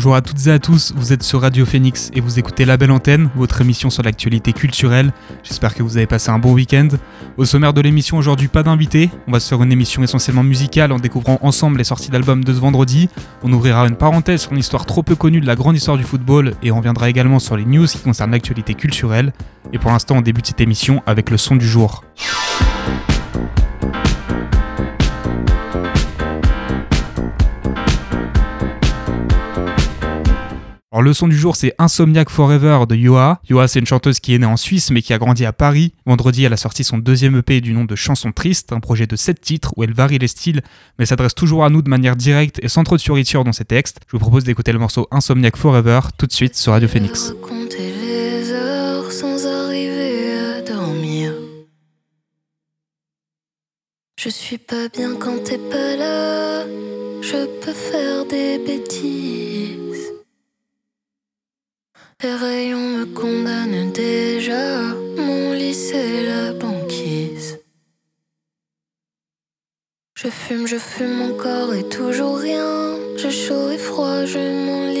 Bonjour à toutes et à tous, vous êtes sur Radio Phoenix et vous écoutez La Belle Antenne, votre émission sur l'actualité culturelle. J'espère que vous avez passé un bon week-end. Au sommaire de l'émission aujourd'hui, pas d'invité. On va se faire une émission essentiellement musicale en découvrant ensemble les sorties d'albums de ce vendredi. On ouvrira une parenthèse sur une histoire trop peu connue de la grande histoire du football et on reviendra également sur les news qui concernent l'actualité culturelle. Et pour l'instant, on débute cette émission avec le son du jour. Alors le son du jour c'est Insomniac Forever de Yoa. Yoa c'est une chanteuse qui est née en Suisse mais qui a grandi à Paris. Vendredi elle a sorti son deuxième EP du nom de Chanson Triste, un projet de 7 titres où elle varie les styles mais s'adresse toujours à nous de manière directe et sans trop de fioriture dans ses textes. Je vous propose d'écouter le morceau Insomniac Forever tout de suite sur Radio Phoenix. Je suis pas bien quand t'es pas là. Je peux faire des bêtises. Les rayons me condamnent déjà, mon lit c'est la banquise. Je fume, je fume, mon corps est toujours rien. J'ai chaud et froid, je m'enlise.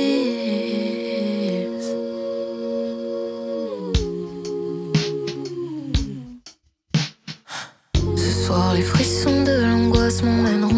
Ce soir, les frissons de l'angoisse m'emmèneront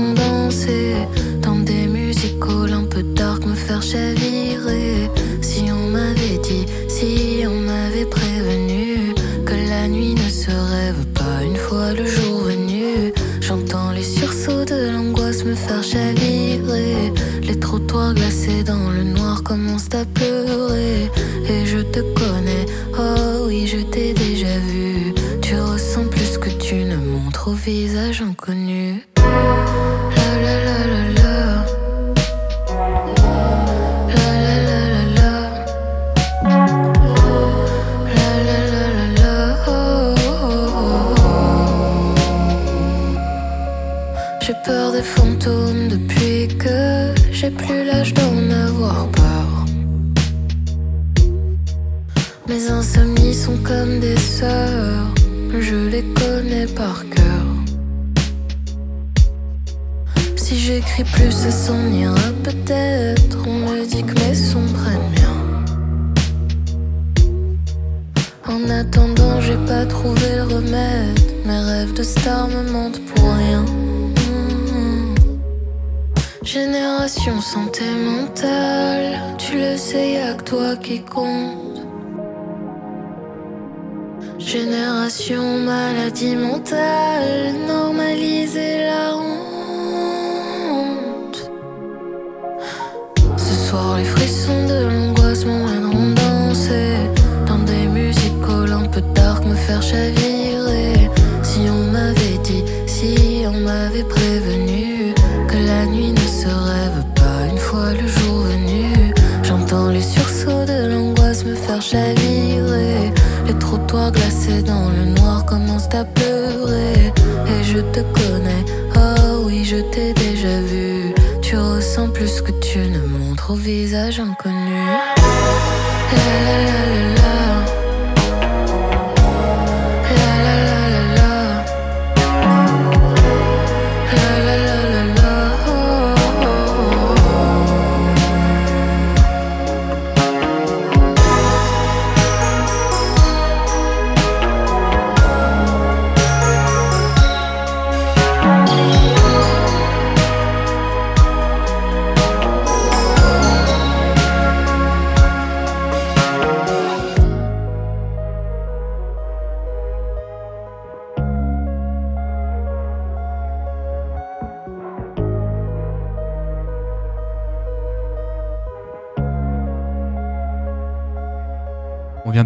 oh oui, je t'ai déjà vu. Tu ressens plus que tu ne montres au visage inconnu.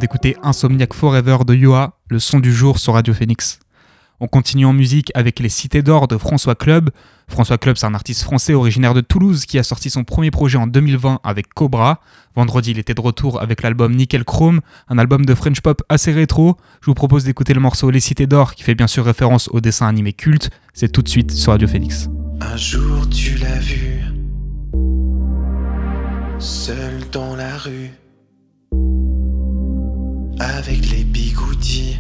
D'écouter Insomniac Forever de Yoa, le son du jour sur Radio Phoenix. On continue en musique avec Les Cités d'Or de François Club. François Club, c'est un artiste français originaire de Toulouse qui a sorti son premier projet en 2020 avec Cobra. Vendredi, il était de retour avec l'album Nickel Chrome, un album de French pop assez rétro. Je vous propose d'écouter le morceau Les Cités d'Or qui fait bien sûr référence au dessin animé culte. C'est tout de suite sur Radio Phoenix. Un jour tu l'as vu, seul dans la rue, avec les bigoudis.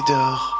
Cités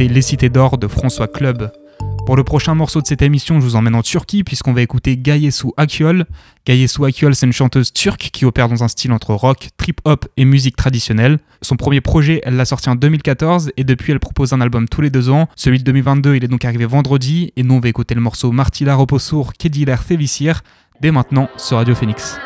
Les Cités d'Or de François Club. Pour le prochain morceau de cette émission, je vous emmène en Turquie puisqu'on va écouter Gayesu Akyol. Gayesu Akyol, c'est une chanteuse turque qui opère dans un style entre rock, trip-hop et musique traditionnelle. Son premier projet, elle l'a sorti en 2014 et depuis, elle propose un album tous les deux ans. Celui de 2022, il est donc arrivé vendredi et nous, on va écouter le morceau Martila Reposur Kediler Fevisir dès maintenant sur Radio Phoenix.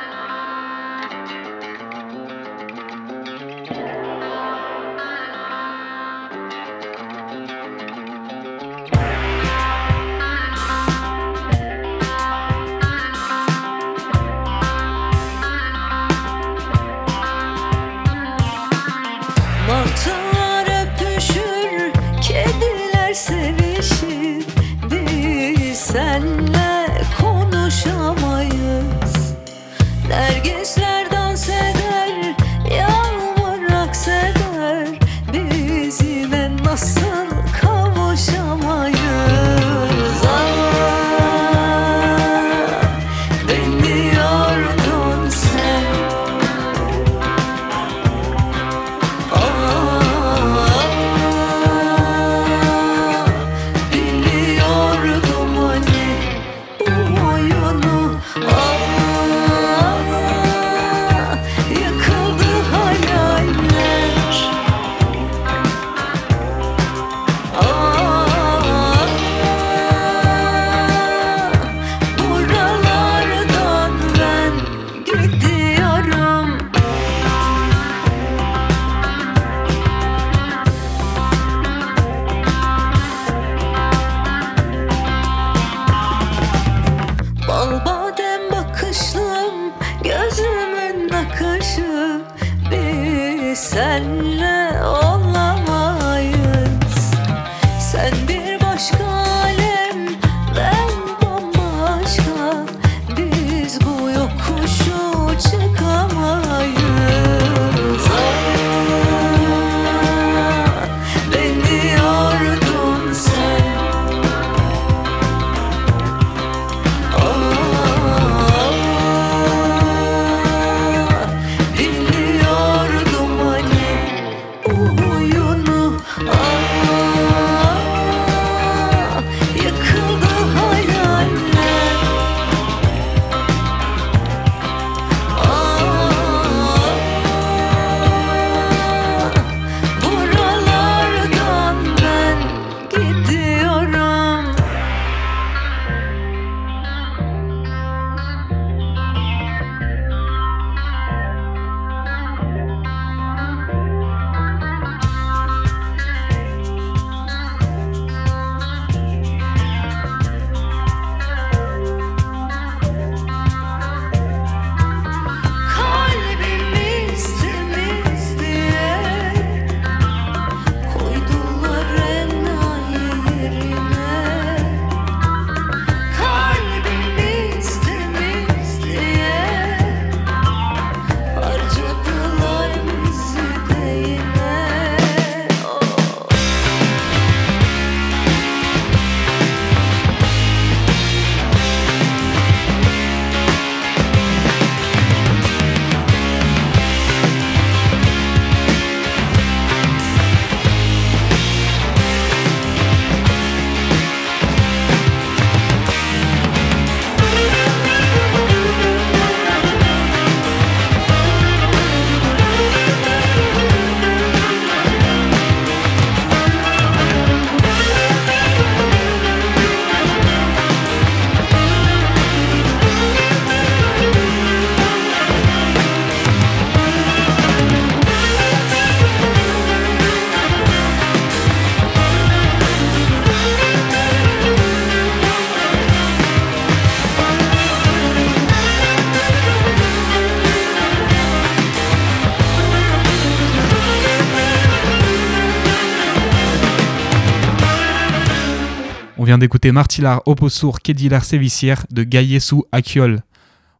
Vient d'écouter Martilar Oposur Kedilar Sévissière de Gayesu Akiol.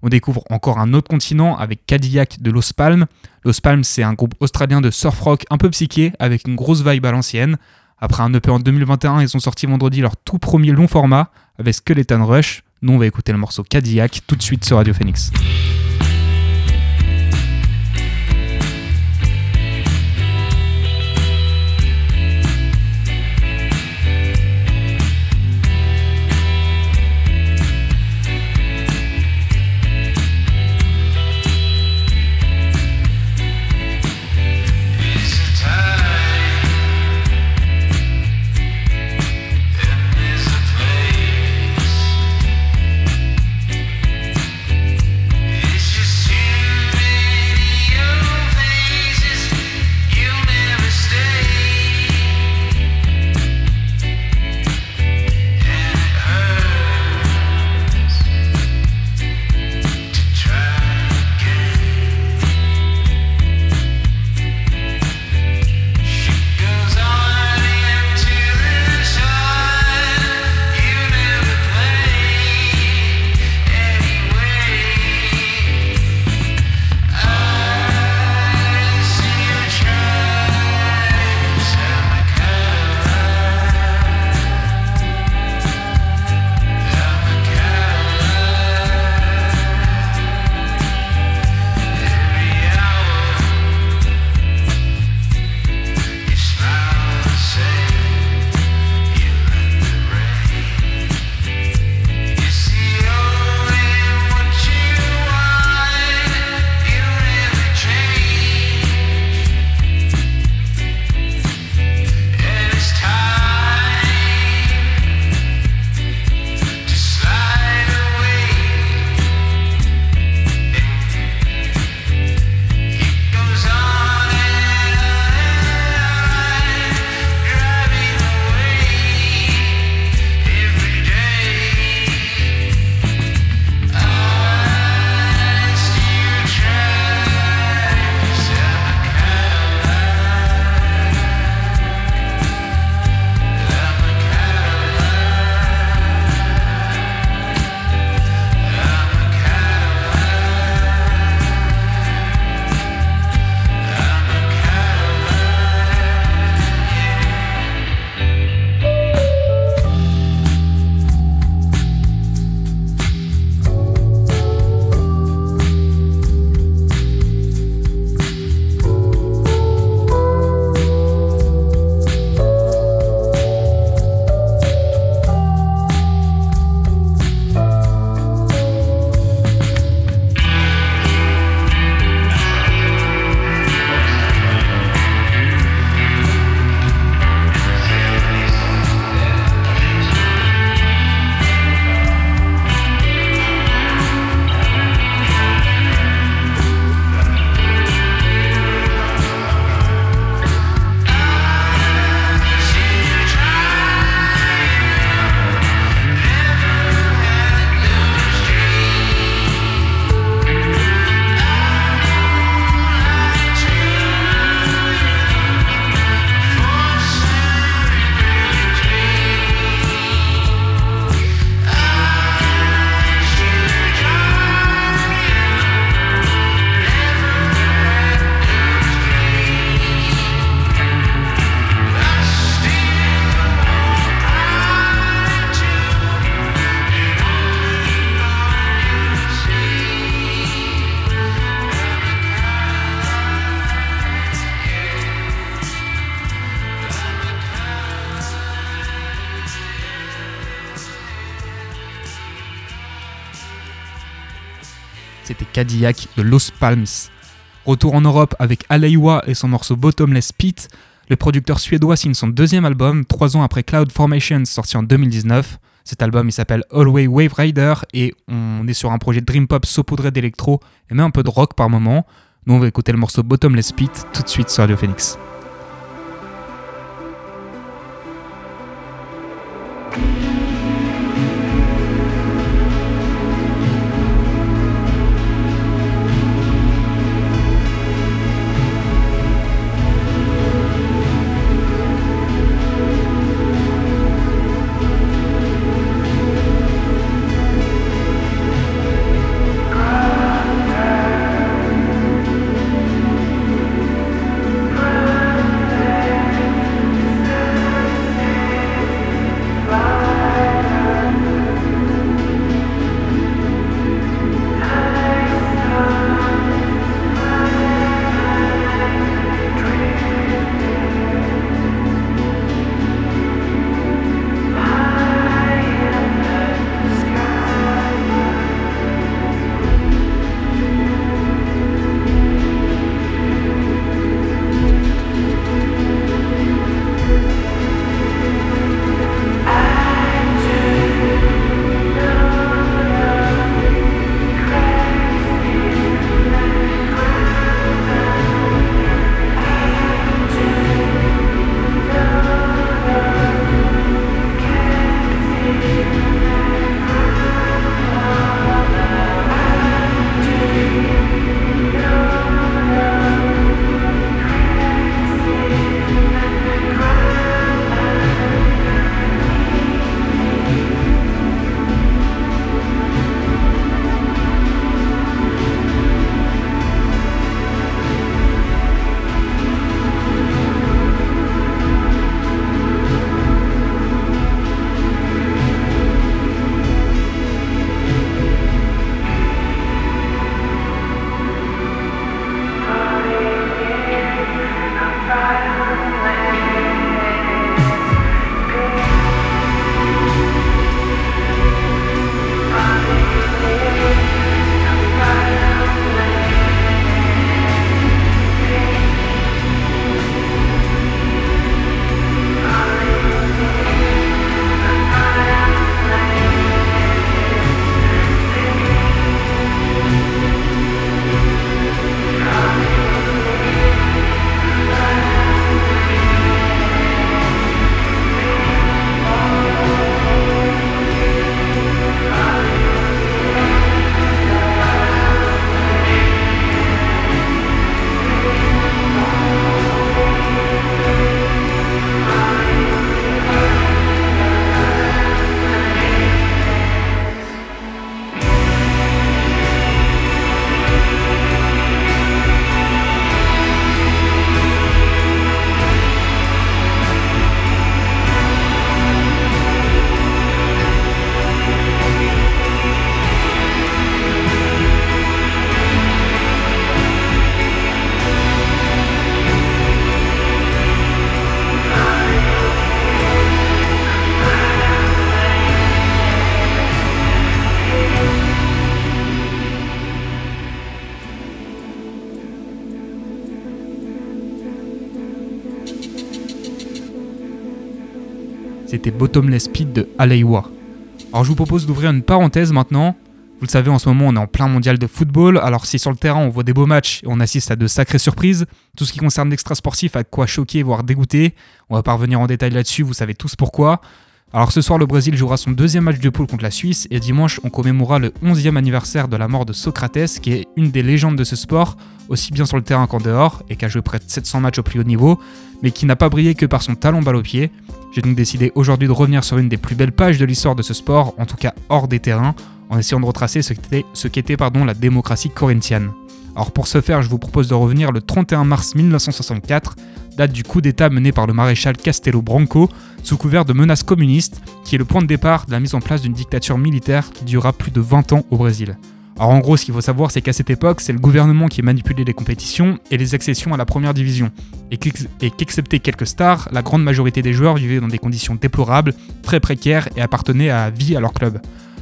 On découvre encore un autre continent avec Cadillac de Los Palmes. Los Palmes, c'est un groupe australien de surf rock un peu psyché avec une grosse vibe à l'ancienne. Après un EP en 2021, ils ont sorti vendredi leur tout premier long format avec Skeleton Rush. Nous, on va écouter le morceau Cadillac tout de suite sur Radio Phoenix. De Los Palms. Retour en Europe avec Aleiwa et son morceau Bottomless Pit, le producteur suédois signe son deuxième album, trois ans après Cloud Formation sorti en 2019. Cet album il s'appelle Always Wave Rider et on est sur un projet dream pop saupoudré d'électro et même un peu de rock par moment. Nous on va écouter le morceau Bottomless Pit tout de suite sur Radio Phoenix. Bottomless Speed de Aleiwa. Alors je vous propose d'ouvrir une parenthèse maintenant. Vous le savez, en ce moment, on est en plein mondial de football. Alors, si sur le terrain, on voit des beaux matchs et on assiste à de sacrées surprises, tout ce qui concerne l'extra sportif a quoi choquer, voire dégoûter. On va pas revenir en détail là-dessus, vous savez tous pourquoi. Alors, ce soir, le Brésil jouera son deuxième match de poule contre la Suisse et dimanche, on commémorera le 11e anniversaire de la mort de Socrates, qui est une des légendes de ce sport, aussi bien sur le terrain qu'en dehors, et qui a joué près de 700 matchs au plus haut niveau, mais qui n'a pas brillé que par son talon balle au pied. J'ai donc décidé aujourd'hui de revenir sur une des plus belles pages de l'histoire de ce sport, en tout cas hors des terrains, en essayant de retracer ce qu'était, ce la démocratie corinthienne. Alors pour ce faire, je vous propose de revenir le 31 mars 1964, date du coup d'État mené par le maréchal Castelo Branco, sous couvert de menaces communistes, qui est le point de départ de la mise en place d'une dictature militaire qui durera plus de 20 ans au Brésil. Alors en gros, ce qu'il faut savoir, c'est qu'à cette époque, c'est le gouvernement qui manipulait les compétitions et les accessions à la première division, et qu'excepté quelques stars, la grande majorité des joueurs vivaient dans des conditions déplorables, très précaires et appartenaient à vie à leur club.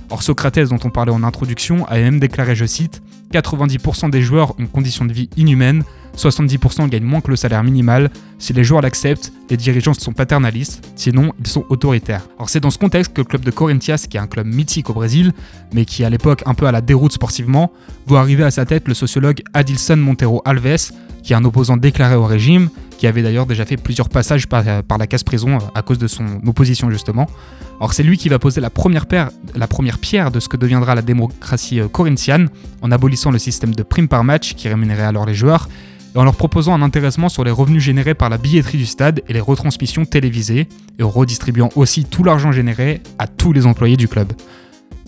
Or Socrates, dont on parlait en introduction, avait même déclaré, je cite, 90% des joueurs ont une condition de vie inhumaine, 70% gagnent moins que le salaire minimal. Si les joueurs l'acceptent, les dirigeants sont paternalistes, sinon ils sont autoritaires. Alors c'est dans ce contexte que le club de Corinthians, qui est un club mythique au Brésil, mais qui à l'époque un peu à la déroute sportivement, voit arriver à sa tête le sociologue Adilson Montero Alves, qui est un opposant déclaré au régime, qui avait d'ailleurs déjà fait plusieurs passages par, la casse-prison à cause de son opposition justement. Alors c'est lui qui va poser la première, pierre de ce que deviendra la démocratie euh, corinthienne, en abolissant le système de primes par match qui rémunérait alors les joueurs, en leur proposant un intéressement sur les revenus générés par la billetterie du stade et les retransmissions télévisées, et en redistribuant aussi tout l'argent généré à tous les employés du club.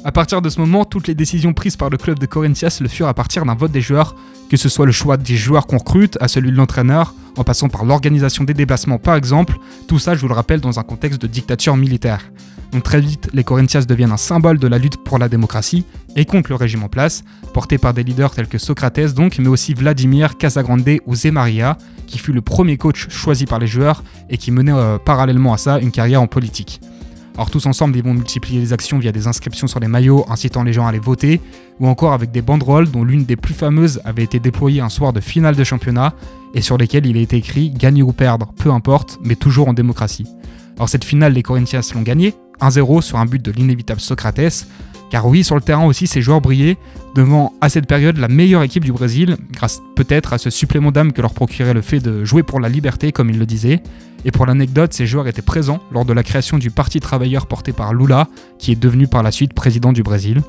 À partir de ce moment, toutes les décisions prises par le club de Corinthians le furent à partir d'un vote des joueurs, que ce soit le choix des joueurs qu'on recrute à celui de l'entraîneur, en passant par l'organisation des déplacements par exemple, tout ça je vous le rappelle dans un contexte de dictature militaire. Donc très vite, les Corinthians deviennent un symbole de la lutte pour la démocratie et contre le régime en place, porté par des leaders tels que Socrates donc, mais aussi Vladimir, Casagrande ou Zemaria, qui fut le premier coach choisi par les joueurs et qui menait euh, parallèlement à ça une carrière en politique. Alors tous ensemble, ils vont multiplier les actions via des inscriptions sur les maillots incitant les gens à les voter, ou encore avec des banderoles dont l'une des plus fameuses avait été déployée un soir de finale de championnat, et sur lesquelles il a été écrit Gagner ou perdre, peu importe, mais toujours en démocratie. Alors cette finale, les Corinthians l'ont gagnée, 1-0 sur un but de l'inévitable Socrates, car oui, sur le terrain aussi, ces joueurs brillaient devant à cette période la meilleure équipe du Brésil, grâce peut-être à ce supplément d'âme que leur procurait le fait de jouer pour la liberté, comme ils le disaient. Et pour l'anecdote, ces joueurs étaient présents lors de la création du Parti travailleur porté par Lula, qui est devenu par la suite président du Brésil.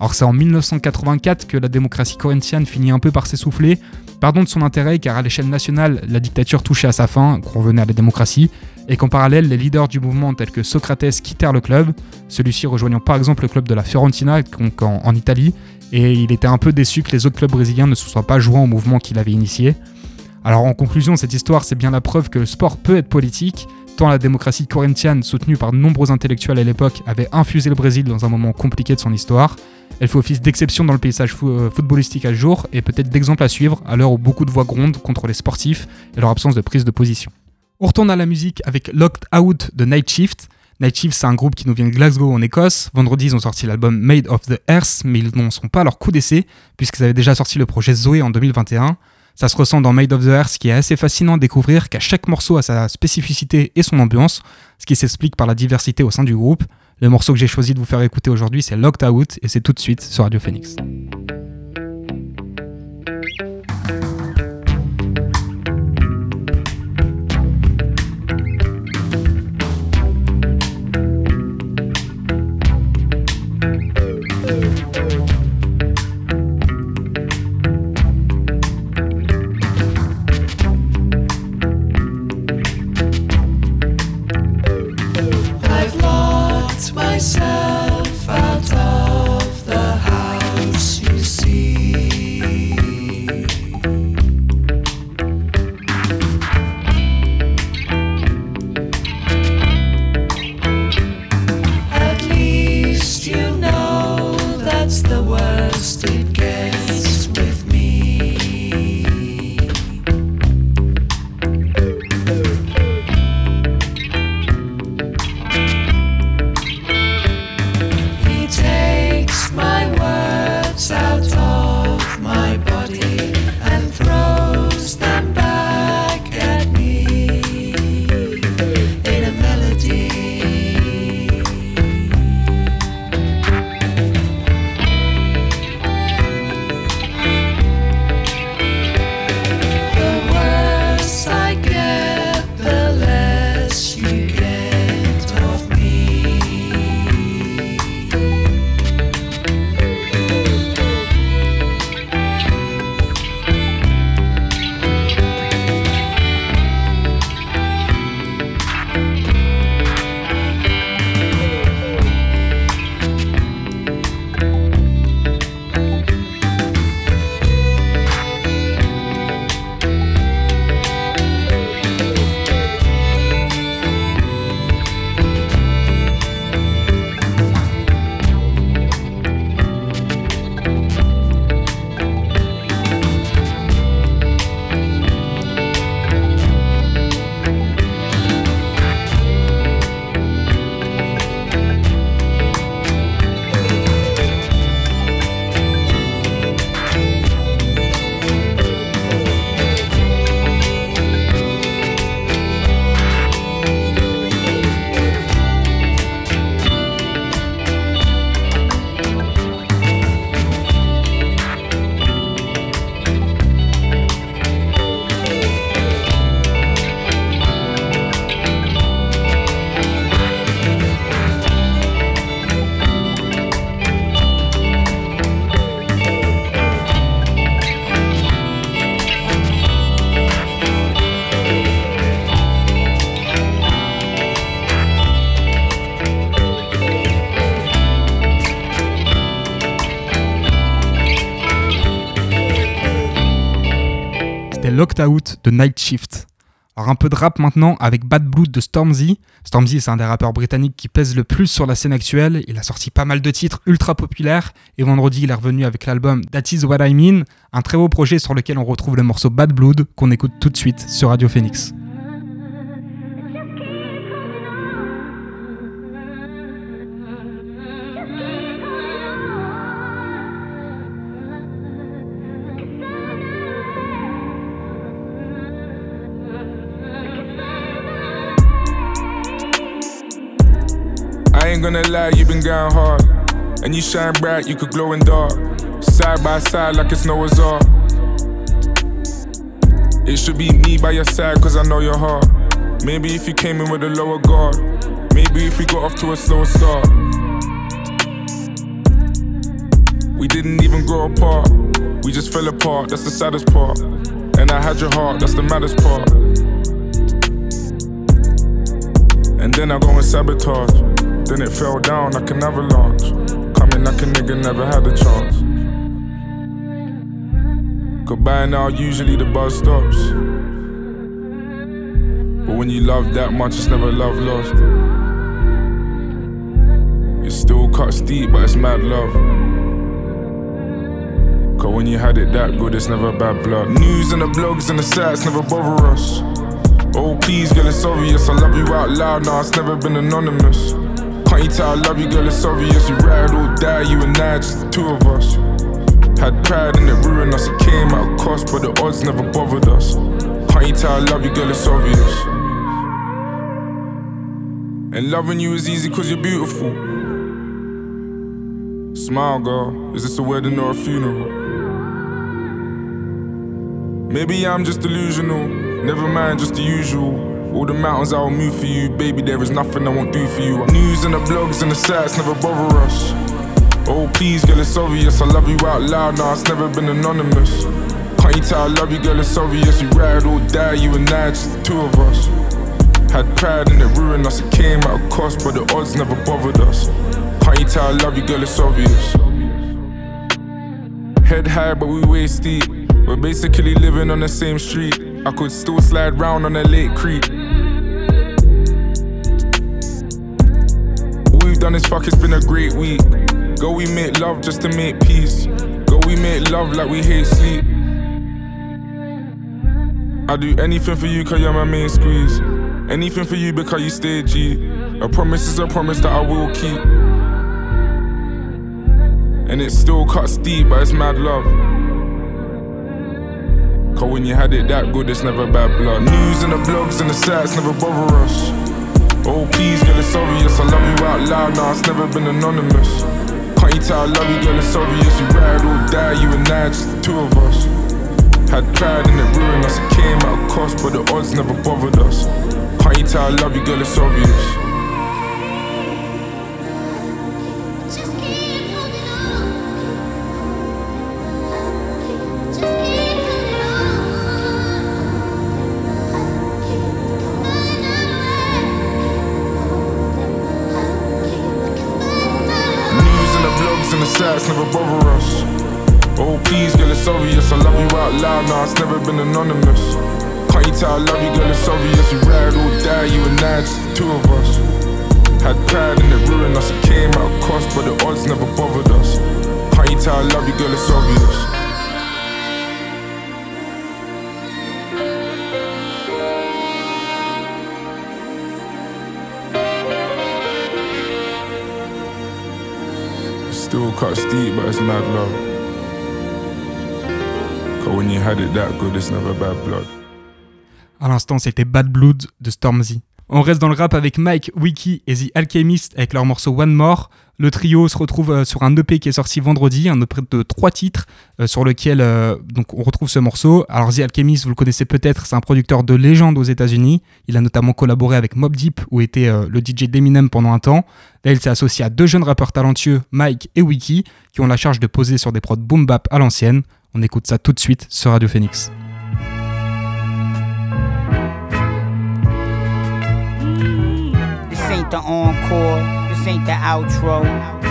Alors c'est en 1984 que la démocratie corinthienne finit un peu par s'essouffler, pardon de son intérêt car à l'échelle nationale, la dictature touchait à sa fin, qu'on revenait à la démocratie, et qu'en parallèle, les leaders du mouvement tels que Socrates quittèrent le club, celui-ci rejoignant par exemple le club de la Fiorentina en, en Italie, et il était un peu déçu que les autres clubs brésiliens ne se soient pas joints au mouvement qu'il avait initié. Alors en conclusion, cette histoire, c'est bien la preuve que le sport peut être politique, tant la démocratie corinthienne, soutenue par de nombreux intellectuels à l'époque, avait infusé le Brésil dans un moment compliqué de son histoire. Elle fait office d'exception dans le paysage euh, footballistique à jour et peut-être d'exemple à suivre à l'heure où beaucoup de voix grondent contre les sportifs et leur absence de prise de position. On retourne à la musique avec Locked Out de Night Shift. Night Shift, c'est un groupe qui nous vient de Glasgow en Écosse. Vendredi, ils ont sorti l'album Made of the Earth, mais ils n'en sont pas à leur coup d'essai, puisqu'ils avaient déjà sorti le projet Zoé en 2021. Ça se ressent dans Made of the Earth, qui est assez fascinant à découvrir qu'à chaque morceau a sa spécificité et son ambiance, ce qui s'explique par la diversité au sein du groupe. Le morceau que j'ai choisi de vous faire écouter aujourd'hui, c'est Locked Out, et c'est tout de suite sur Radio Phoenix. Locked Out de Night Shift. Alors un peu de rap maintenant avec Bad Blood de Stormzy. Stormzy c'est un des rappeurs britanniques qui pèse le plus sur la scène actuelle. Il a sorti pas mal de titres ultra populaires et vendredi il est revenu avec l'album That Is What I Mean, un très beau projet sur lequel on retrouve le morceau Bad Blood qu'on écoute tout de suite sur Radio Phoenix. Gonna lie, you been going hard. And you shine bright, you could glow in dark. Side by side, like it's Noah's Ark. It should be me by your side, cause I know your heart. Maybe if you came in with a lower guard. Maybe if we got off to a slower start. We didn't even grow apart. We just fell apart, that's the saddest part. And I had your heart, that's the maddest part. And then I go and sabotage. Then it fell down like an avalanche. Coming like a nigga never had a chance. Goodbye now, usually the bus stops. But when you love that much, it's never love lost. It still cuts deep, but it's mad love. Cause when you had it that good, it's never bad blood. News and the blogs and the sites never bother us. Oh, please, girl, it's obvious. I love you out loud now, it's never been anonymous. Can't you tell I love you, girl? It's obvious. You ride or die, you and I, just the two of us. Had pride and it ruined us. It came at a cost, but the odds never bothered us. Can't you tell I love you, girl? It's obvious. And loving you is easy cause you're beautiful. Smile, girl. Is this a wedding or a funeral? Maybe I'm just delusional. Never mind, just the usual. All the mountains I will move for you, baby. There is nothing I won't do for you. News and the blogs and the sites never bother us. Oh, please, girl, it's obvious. I love you out loud now, it's never been anonymous. Can't you tell I love you, girl? It's obvious. You ride or die, you and I, just the two of us. Had pride and it ruined us. It came at a cost, but the odds never bothered us. Can't you tell I love you, girl? It's obvious. Head high, but we waist deep. We're basically living on the same street. I could still slide round on a late creek. Done is fuck, it's been a great week. Go, we make love just to make peace. Go, we make love like we hate sleep. I do anything for you cause you're my main squeeze. Anything for you because you stay G. A promise is a promise that I will keep. And it still cuts deep, but it's mad love. Cause when you had it that good, it's never bad blood. News and the blogs and the sites never bother us. Oh, please, girl, it's obvious. I love you out loud now, it's never been anonymous. Can't you tell I love you, girl, it's obvious. You ride or die, you and I, just the two of us. Had pride and it ruined us. It came at a cost, but the odds never bothered us. Can't you tell I love you, girl, it's obvious. Been anonymous. Can't you tell I love you, girl, it's obvious. You ride or die, you and I, just the two of us. Had pride and it ruined us. It came at a cost, but the odds never bothered us. Can't you tell I love you, girl, it's obvious. Still cuts deep, but it's mad love. When had it that good, never bad blood. L'instant, c'était Bad Blood de Stormzy. On reste dans le rap avec Mike, Wiki et The Alchemist avec leur morceau One More. Le trio se retrouve euh, sur un EP qui est sorti vendredi, un EP de trois titres euh, sur lequel euh, on retrouve ce morceau. Alors The Alchemist, vous le connaissez peut-être, c'est un producteur de légende aux États-Unis. Il a notamment collaboré avec Mob Deep où était le DJ d'Eminem pendant un temps. Là, il s'est associé à deux jeunes rappeurs talentueux, Mike et Wiki, qui ont la charge de poser sur des prods boom bap à l'ancienne. On écoute ça tout de suite sur Radio Phoenix.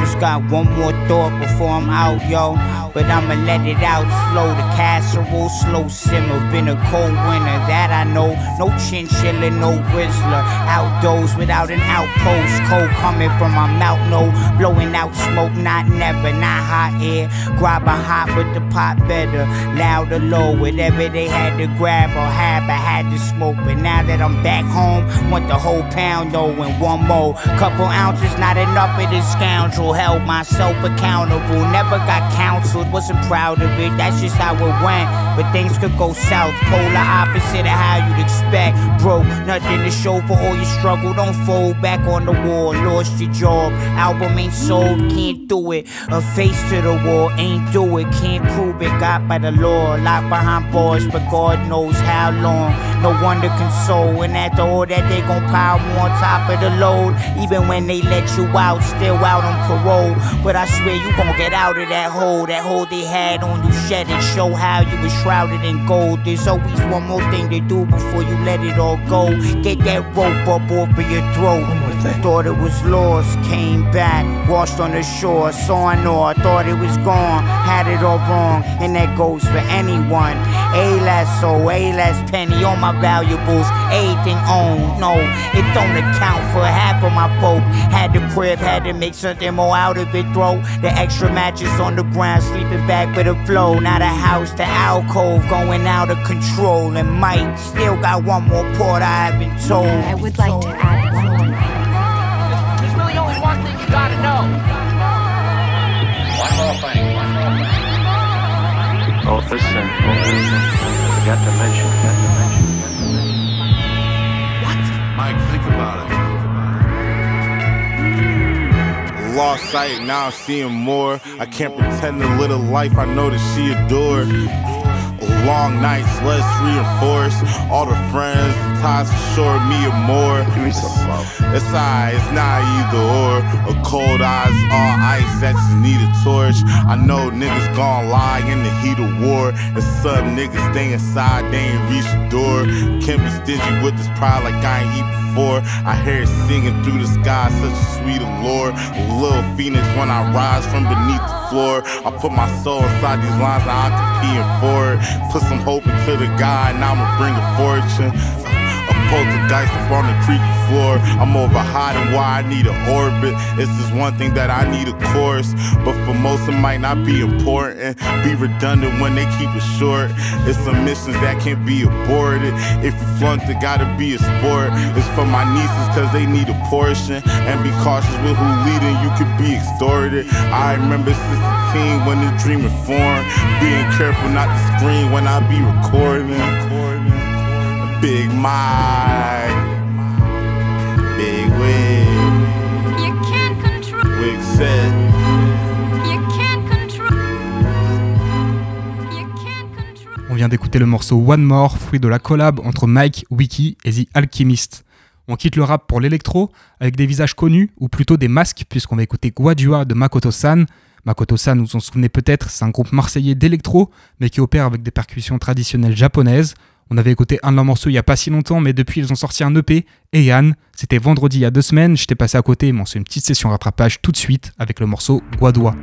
Just got one more thought before I'm out, yo. But I'ma let it out slow. The casserole slow simmer. Been a cold winter, that I know. No chinchilla, no whistler. Outdoors without an outpost. Cold coming from my mouth, no. Blowing out smoke, not never, not hot air. Grab a hot with the pot better. Loud or low, whatever they had to grab or have, I had to smoke. But now that I'm back home, want the whole pound though, and one more. Couple ounces, not enough of this scoundrel. Held myself accountable, never got counseled, wasn't proud of it. That's just how it went. But things could go south, polar opposite of how you'd expect. Broke, nothing to show for all your struggle. Don't fold back on the wall, lost your job. Album ain't sold, can't do it. A face to the wall, ain't do it, can't prove it. Got by the law, locked behind bars, but God knows how long. No wonder console, and after all that, they gon' pile more on top of the load. Even when they let you out, still out on parole. But I swear you gon' get out of that hole, that hole they had on you, shed and Show how you was shrouded in gold. There's always one more thing to do before you let it all go. Get that rope up over your throat. Thought it was lost, came back, washed on the shore, saw an ore, thought it was gone, had it all wrong, and that goes for anyone. A less so, A less penny, all my valuables, everything owned. No, it don't account for half of my folk. Had the crib, had to make something more out of it. Throw the extra mattress on the ground, sleeping back with a flow. Not a house to alcove, going out of control. And Mike still got one more port I have been told. I would like to add one one thing you gotta know. One more thing. One more thing. Oh, listen. Oh, listen. Forgot to mention. Forgot to mention. Mike, think about it. Lost sight, now I'm seeing more. I can't pretend the little life I know that she adored. Long nights, let's reinforce. All the friends, the ties for sure, me and more. Give me some love. It's alright, it's not either or. A cold eyes, all ice, that just need a torch. I know niggas gon' lie in the heat of war. And some niggas stay inside, they ain't reach the door. Can't be stingy with this pride like I ain't eat before. I hear it singing through the sky, such a sweet allure. A little phoenix when I rise from beneath the floor. I put my soul inside these lines, now I'm competing for it. Put some hope into the guy, and I'ma bring a fortune. Poltergeist up on the creaky floor. I'm over hot and why I need an orbit. It's just one thing that I need a course. But for most, it might not be important. Be redundant when they keep it short. It's some missions that can't be aborted. If you flunked, it gotta be a sport. It's for my nieces, cause they need a portion. And be cautious with who leading, you could be extorted. I remember 16 when the dream was formed. Being careful not to scream when I be recording. Big Mike, Big Wig, You can't control. Wig set. You can't control. You can't control. On vient d'écouter le morceau One More, fruit de la collab entre Mike, Wiki et The Alchemist. On quitte le rap pour l'électro, avec des visages connus, ou plutôt des masques, puisqu'on va écouter Guadua de Makoto-san. Makoto-san, vous en souvenez peut-être, c'est un groupe marseillais d'électro, mais qui opère avec des percussions traditionnelles japonaises. On avait écouté un de leurs morceaux il y a pas si longtemps, mais depuis ils ont sorti un EP, Eyan. C'était vendredi il y a deux semaines, j'étais passé à côté, mais on fait une petite session rattrapage tout de suite avec le morceau Guadua.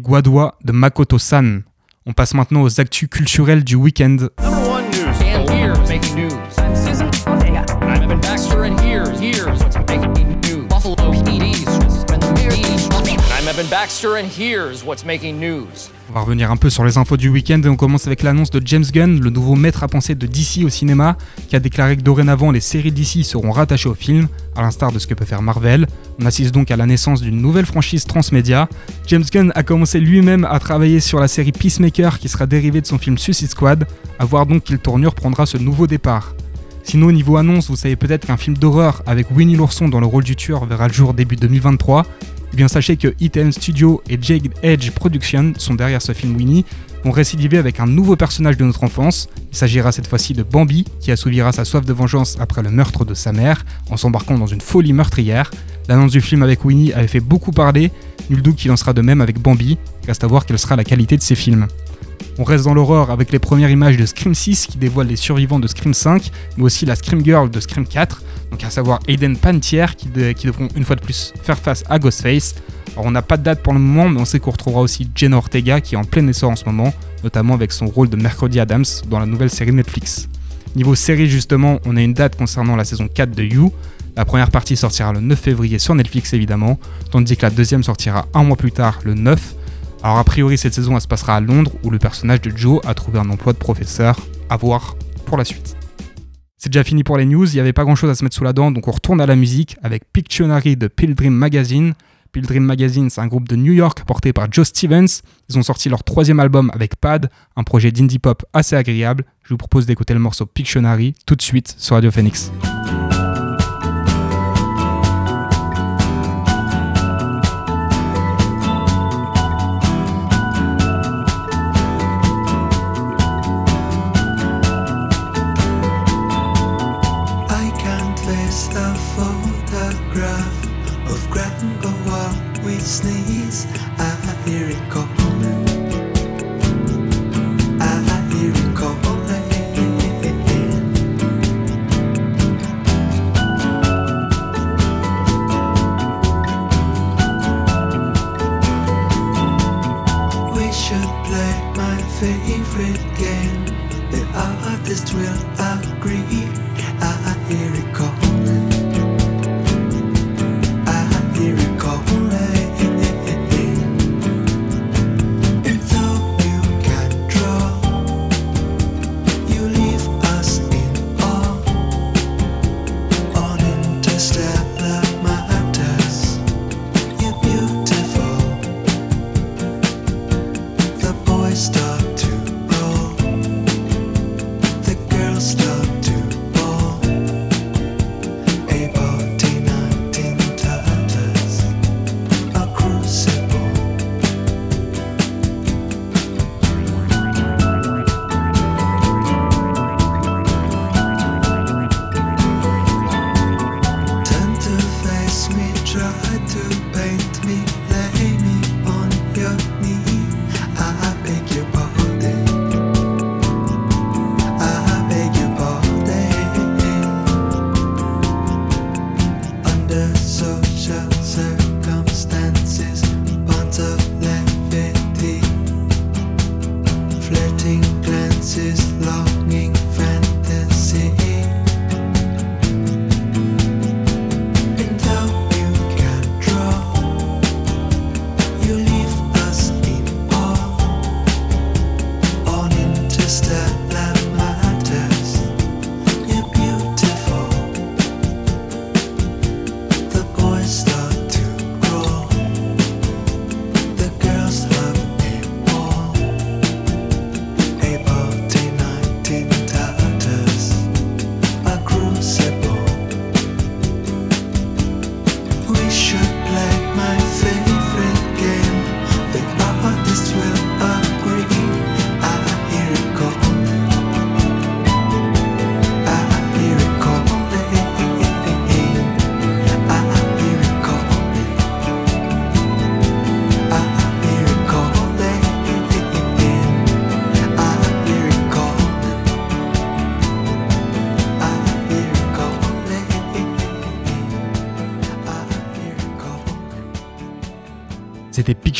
Guadua de Makoto-san. On passe maintenant aux actus culturels du week-end. Baxter, and here's what's making news. Va revenir un peu sur les infos du week-end et on commence avec l'annonce de James Gunn, le nouveau maître à penser de DC au cinéma, qui a déclaré que dorénavant les séries DC seront rattachées au film, à l'instar de ce que peut faire Marvel. On assiste donc à la naissance d'une nouvelle franchise transmédia. James Gunn a commencé lui-même à travailler sur la série Peacemaker qui sera dérivée de son film Suicide Squad, à voir donc quelle tournure prendra ce nouveau départ. Sinon, au niveau annonce, vous savez peut-être qu'un film d'horreur avec Winnie l'ourson dans le rôle du tueur verra le jour début 2023. Eh bien, sachez que Hit Studio et Jade Edge Productions sont derrière ce film Winnie, vont récidiver avec un nouveau personnage de notre enfance. Il s'agira cette fois-ci de Bambi, qui assouvira sa soif de vengeance après le meurtre de sa mère, en s'embarquant dans une folie meurtrière. L'annonce du film avec Winnie avait fait beaucoup parler, nul doute qu'il en sera de même avec Bambi, reste à voir quelle sera la qualité de ces films. On reste dans l'horreur avec les premières images de Scream 6 qui dévoilent les survivants de Scream 5, mais aussi la Scream Girl de Scream 4, donc à savoir Aiden Pantier qui, de- qui devront une fois de plus faire face à Ghostface. Alors on n'a pas de date pour le moment, mais on sait qu'on retrouvera aussi Jenna Ortega qui est en plein essor en ce moment, notamment avec son rôle de Mercredi Adams dans la nouvelle série Netflix. Niveau série justement, on a une date concernant la saison 4 de You. La première partie sortira le 9 février sur Netflix évidemment, tandis que la deuxième sortira un mois plus tard, le 9. Alors a priori cette saison elle se passera à Londres où le personnage de Joe a trouvé un emploi de professeur. À voir pour la suite. C'est déjà fini pour les news, il n'y avait pas grand chose à se mettre sous la dent, donc on retourne à la musique avec Pictionary de Pilgrim Magazine. Pilgrim Magazine, c'est un groupe de New York porté par Joe Stevens. Ils ont sorti leur troisième album avec Pad, un projet d'indie pop assez agréable. Je vous propose d'écouter le morceau Pictionary tout de suite sur Radio Phoenix.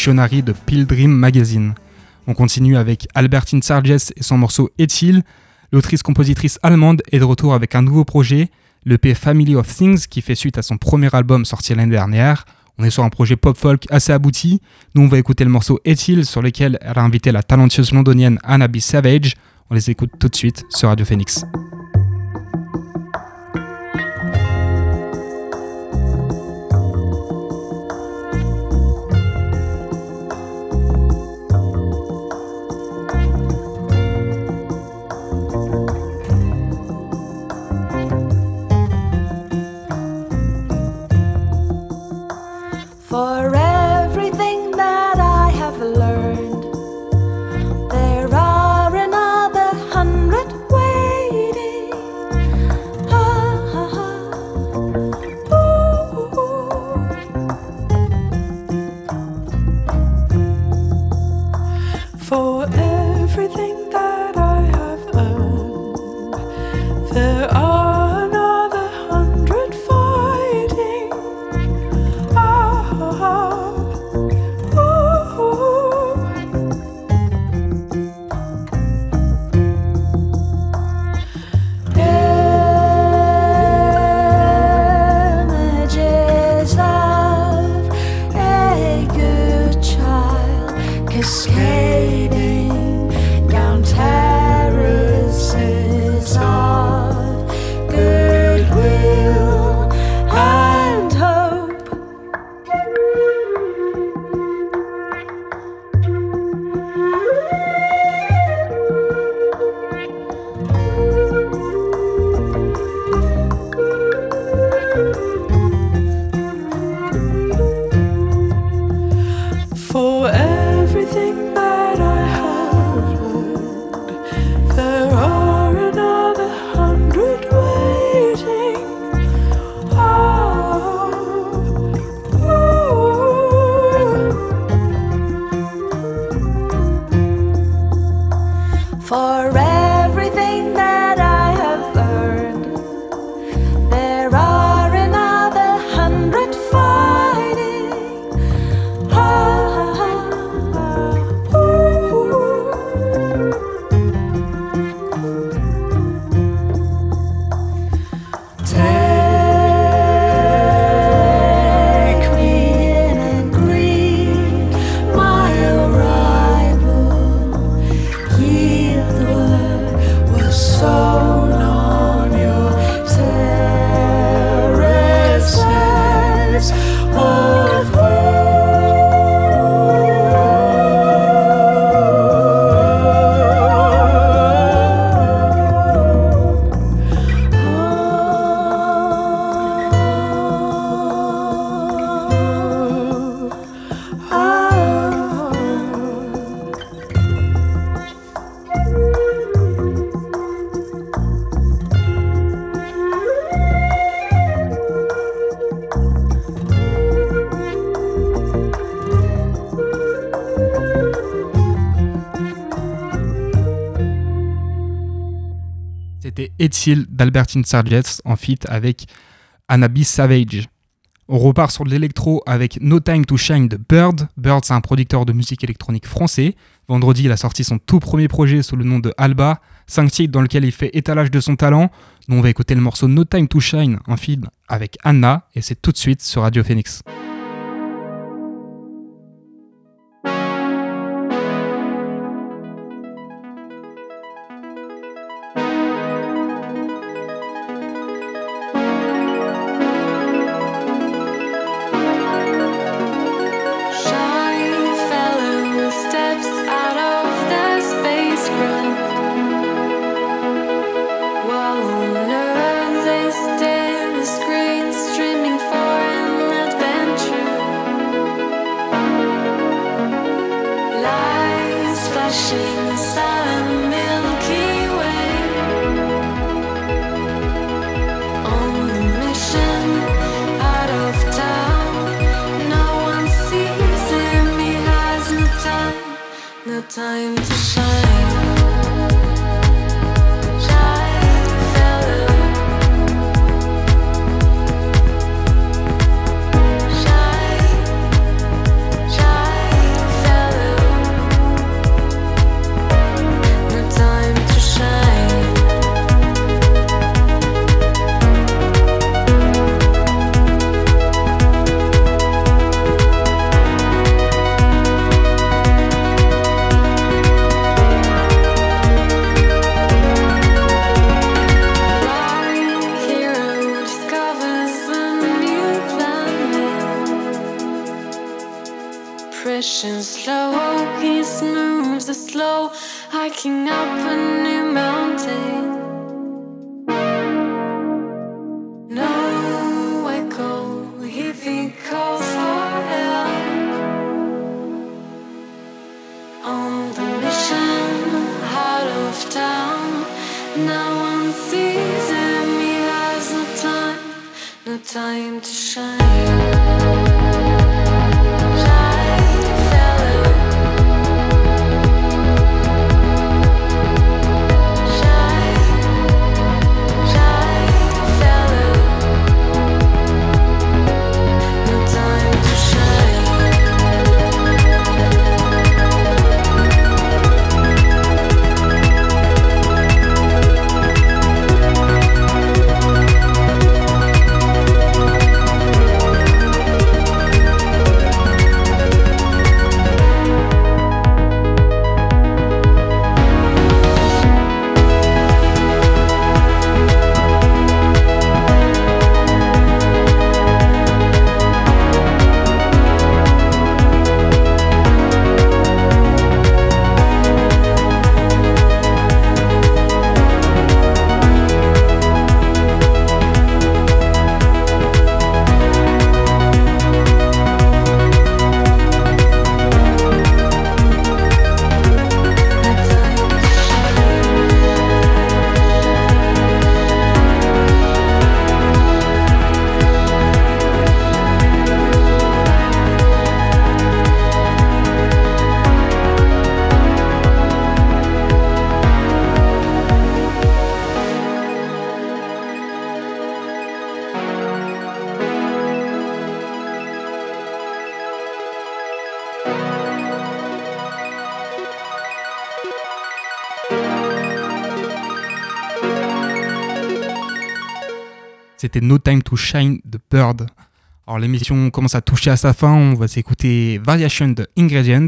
De Pilgrim Magazine. On continue avec Albertine Sarges et son morceau Ethyl. L'autrice-compositrice allemande est de retour avec un nouveau projet, le P Family of Things, qui fait suite à son premier album sorti l'année dernière. On est sur un projet pop-folk assez abouti. Nous, on va écouter le morceau Ethyl, sur lequel elle a invité la talentueuse londonienne Anna. Savage. On les écoute tout de suite sur Radio Phoenix. Ethyl d'Albertine Sargets en feat avec Anabi Savage. On repart sur de l'électro avec No Time to Shine de Bird. Bird, c'est un producteur de musique électronique français. Vendredi, il a sorti son tout premier projet sous le nom de Alba, 5 titres dans lequel il fait étalage de son talent. Nous, on va écouter le morceau No Time to Shine, un feat avec Anna, et c'est tout de suite sur Radio Phoenix. No Time to Shine de Bird. Alors l'émission commence à toucher à sa fin, on va s'écouter Variation de Ingredients.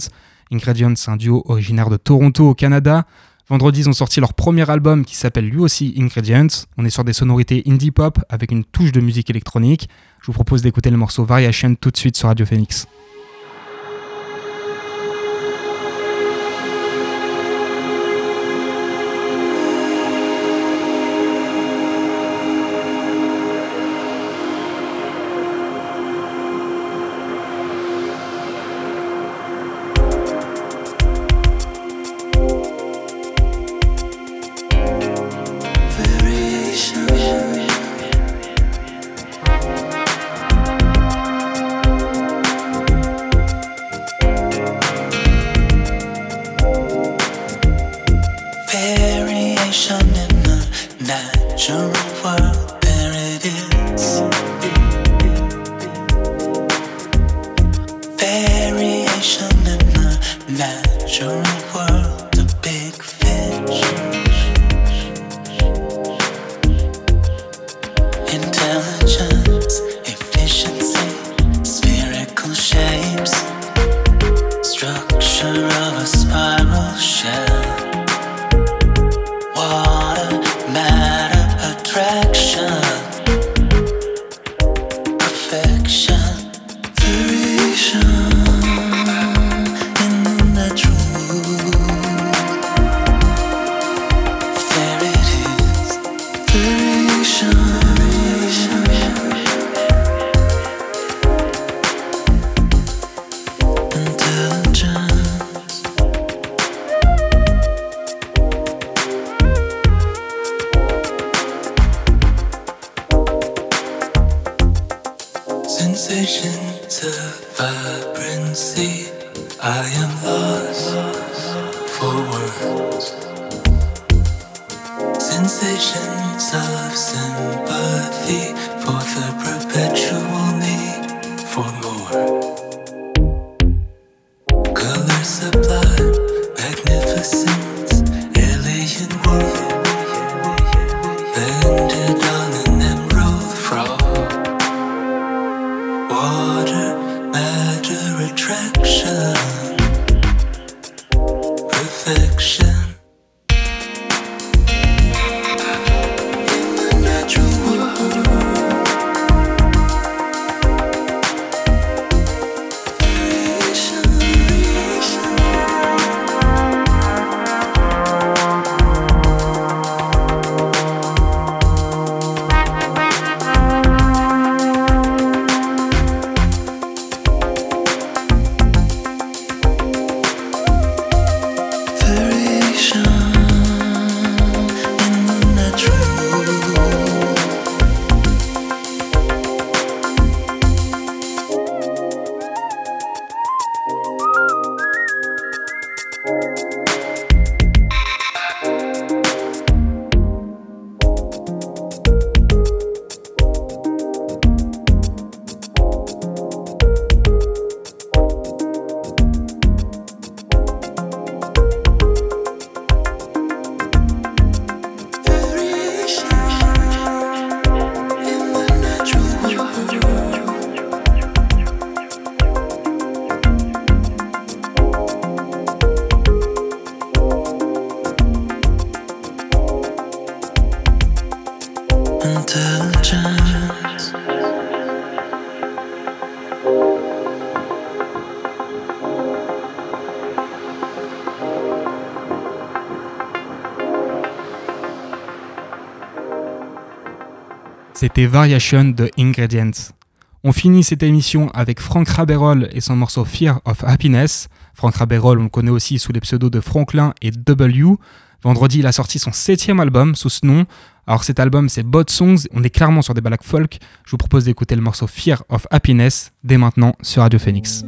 Ingredients, c'est un duo originaire de Toronto au Canada. Vendredi, ils ont sorti leur premier album qui s'appelle lui aussi Ingredients. On est sur des sonorités indie pop avec une touche de musique électronique. Je vous propose d'écouter le morceau Variation tout de suite sur Radio Phoenix. C'était Variation de Ingredients. On finit cette émission avec Frank Raberol et son morceau Fear of Happiness. Frank Raberol, on le connaît aussi sous les pseudos de Franklin et W. Vendredi, il a sorti son septième album sous ce nom. Alors cet album, c'est Bot Songs, on est clairement sur des balacs folk. Je vous propose d'écouter le morceau Fear of Happiness dès maintenant sur Radio Phoenix.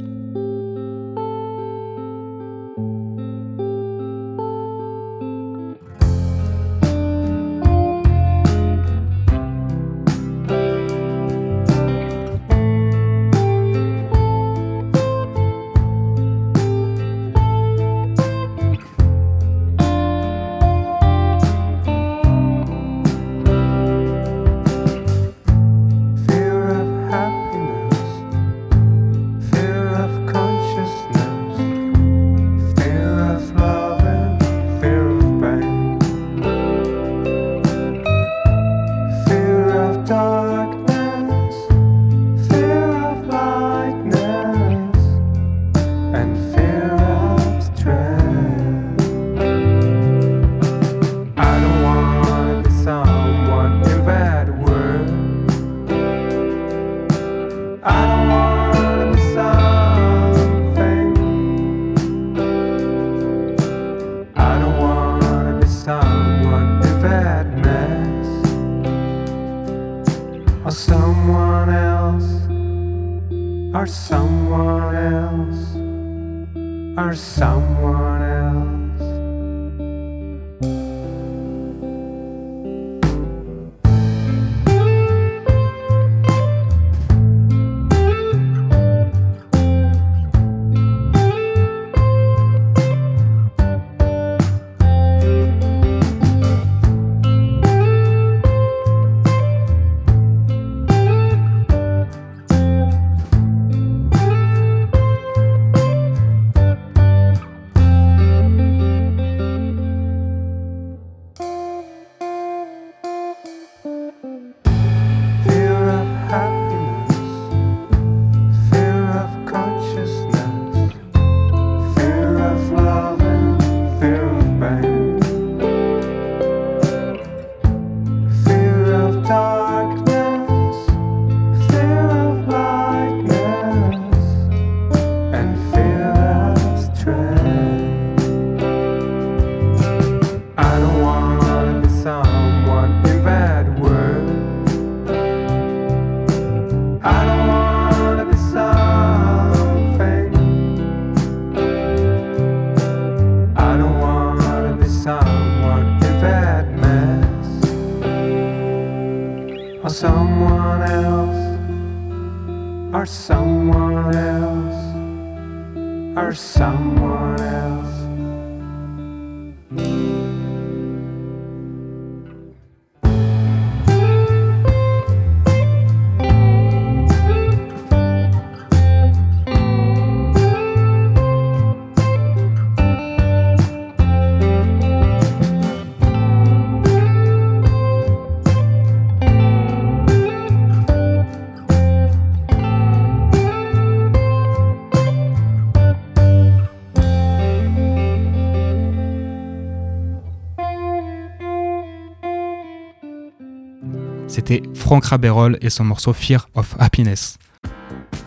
C'était Frank Raberol et son morceau Fear of Happiness.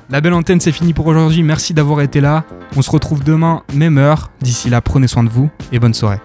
La belle antenne, c'est fini pour aujourd'hui. Merci d'avoir été là. On se retrouve demain, même heure. D'ici là, prenez soin de vous et bonne soirée.